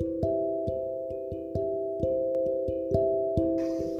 Thank you.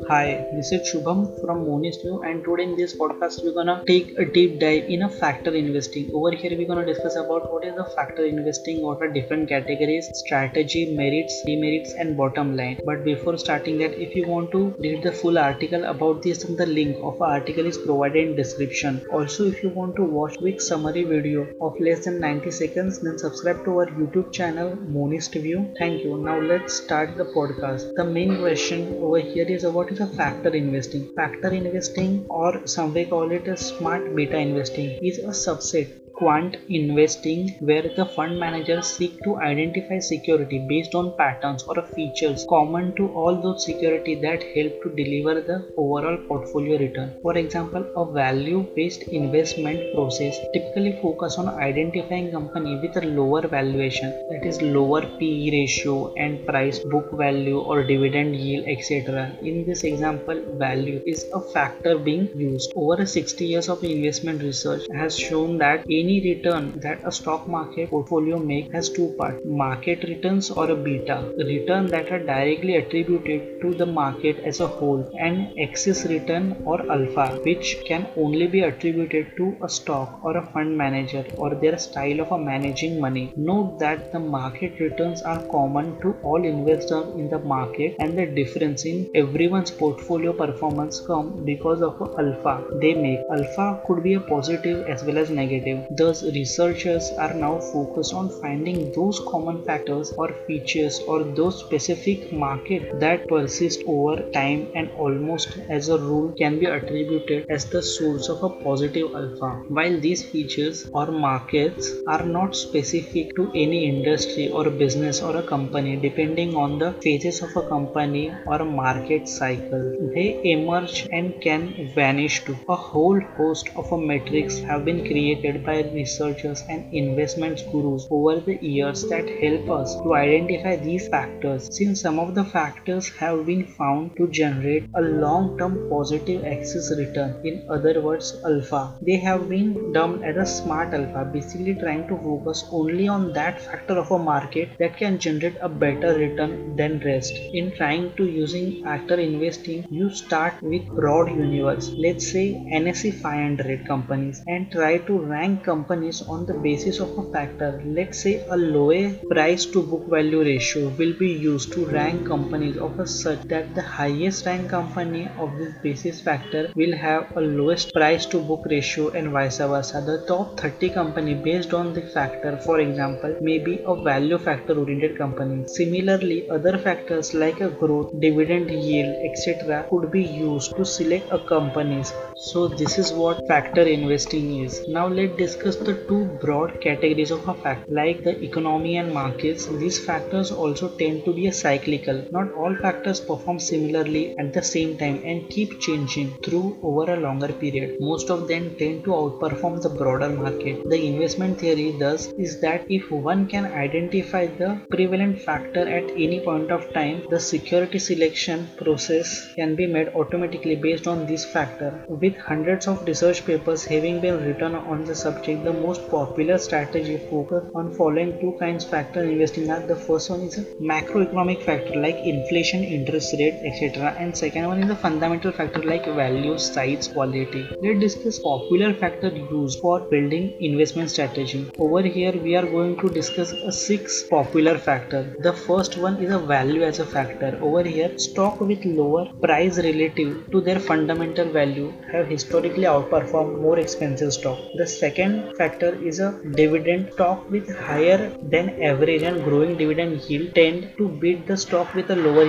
Hi, this is Shubham from Monist View and today in this podcast we're gonna take a deep dive in a factor investing. Over here we're gonna discuss about what is the factor investing, what are different categories, strategy, merits, demerits and bottom line. But before starting that if you want to read the full article about this then the link of the article is provided in description. Also if you want to watch quick summary video of less than 90 seconds then subscribe to our YouTube channel Monist View. Thank you. Now let's start the podcast. The main question over here is about is a factor investing. Factor investing or some may call it a smart beta investing is a subset quant investing where the fund managers seek to identify security based on patterns or features common to all those security that help to deliver the overall portfolio return. For example, a value-based investment process typically focus on identifying company with a lower valuation that is lower PE ratio and price book value or dividend yield etc. In this example, value is a factor being used. Over 60 years of investment research has shown that any return that a stock market portfolio makes has two parts market returns or a beta. Return that are directly attributed to the market as a whole and excess return or alpha which can only be attributed to a stock or a fund manager or their style of managing money. Note that the market returns are common to all investors in the market and the difference in everyone's portfolio performance come because of alpha. They make alpha could be a positive as well as negative Thus, researchers are now focused on finding those common factors or features or those specific market that persist over time and almost as a rule can be attributed as the source of a positive alpha. While these features or markets are not specific to any industry or business or a company depending on the phases of a company or market cycle, they emerge and can vanish too. A whole host of metrics have been created by researchers and investment gurus over the years that help us to identify these factors. Since some of the factors have been found to generate a long-term positive excess return in other words alpha they have been dubbed as a smart alpha basically trying to focus only on that factor of a market that can generate a better return than rest. In trying to using factor investing you start with broad universe let's say NSE 500 companies and try to rank companies on the basis of a factor. Let's say a lower price to book value ratio will be used to rank companies of a such that the highest ranked company of this basis factor will have a lowest price to book ratio and vice versa. The top 30 company based on the factor for example may be a value factor oriented company. Similarly other factors like a growth, dividend yield etc could be used to select a companies. So this is what factor investing is. Now let's discuss discuss the two broad categories of a fact like the economy and markets. These factors also tend to be cyclical. Not all factors perform similarly at the same time and keep changing through over a longer period. Most of them tend to outperform the broader market. The investment theory thus is that if one can identify the prevalent factor at any point of time the security selection process can be made automatically based on this factor. With hundreds of research papers having been written on the subject the most popular strategy focus on following two kinds factor investing are the first one is a macroeconomic factor like inflation interest rate etc and second one is a fundamental factor like value size quality. Let's discuss popular factor used for building investment strategy. Over here we are going to discuss a six popular factor. The first one is a value as a factor. Over here stock with lower price relative to their fundamental value have historically outperformed more expensive stock. The second factor is a dividend stock with higher than average and growing dividend yield tend to beat the stock with a lower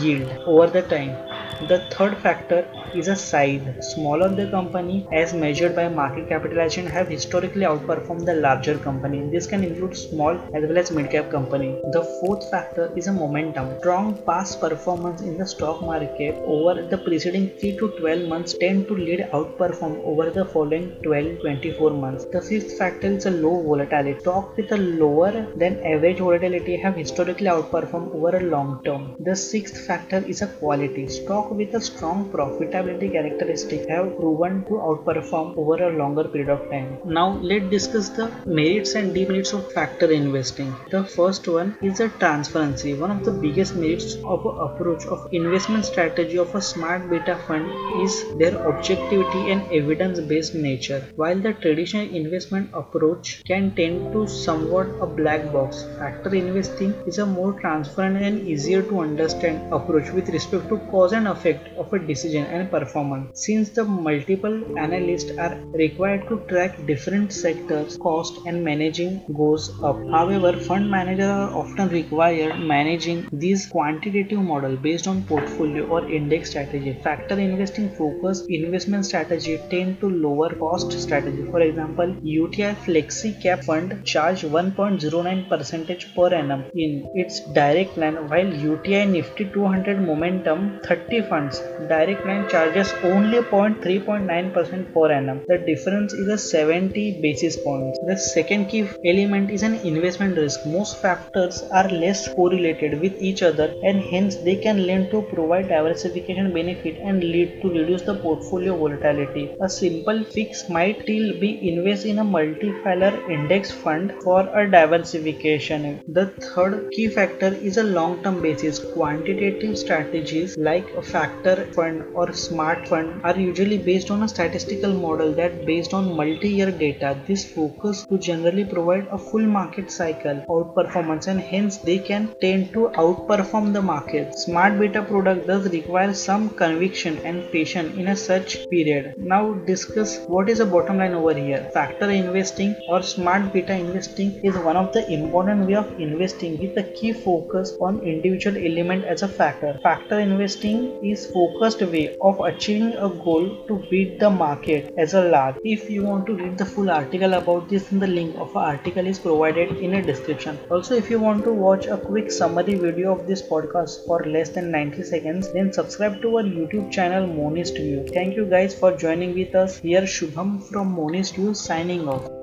yield. Over the time the third factor is a size. Smaller the company as measured by market capitalization have historically outperformed the larger company. This can include small as well as mid-cap company. The fourth factor is a momentum. Strong past performance in the stock market over the preceding 3 to 12 months tend to lead outperform over the following 12-24 months. The fifth factor is a low volatility. Stock with a lower than average volatility have historically outperformed over a long term. The sixth factor is a quality. Stock stock with a strong profitability characteristic have proven to outperform over a longer period of time. Now let's discuss the merits and demerits of factor investing. The first one is the transparency. One of the biggest merits of approach of investment strategy of a smart beta fund is their objectivity and evidence based nature. While the traditional investment approach can tend to somewhat a black box, factor investing is a more transparent and easier to understand approach with respect to cause and effect of a decision and performance. Since the multiple analysts are required to track different sectors, cost and managing goes up. However, fund managers are often required managing these quantitative model based on portfolio or index strategy. Factor investing focus investment strategy tend to lower cost strategy. For example, UTI Flexi Cap Fund charge 1.09 percentage per annum in its direct plan while UTI Nifty 200 Momentum 30 funds direct line charges only 0.3.9% per annum. The difference is a 70 basis points. The second key element is an investment risk. Most factors are less correlated with each other and hence they can lend to provide diversification benefit and lead to reduce the portfolio volatility. A simple fix might still be invest in a multi-filer index fund for a diversification. The third key factor is a long-term basis. Quantitative strategies like a factor fund or smart fund are usually based on a statistical model that based on multi-year data. This focus to generally provide a full market cycle outperformance and hence they can tend to outperform the market. Smart beta product does require some conviction and patience in a such period. Now discuss what is the bottom line over here. Factor investing or smart beta investing is one of the important way of investing with a key focus on individual element as a factor. Factor investing is focused way of achieving a goal to beat the market as a large. If you want to read the full article about this then the link of article is provided in a description. Also if you want to watch a quick summary video of this podcast for less than 90 seconds then subscribe to our YouTube channel Monist View. Thank you guys for joining with us. Here Shubham from Monist View signing off.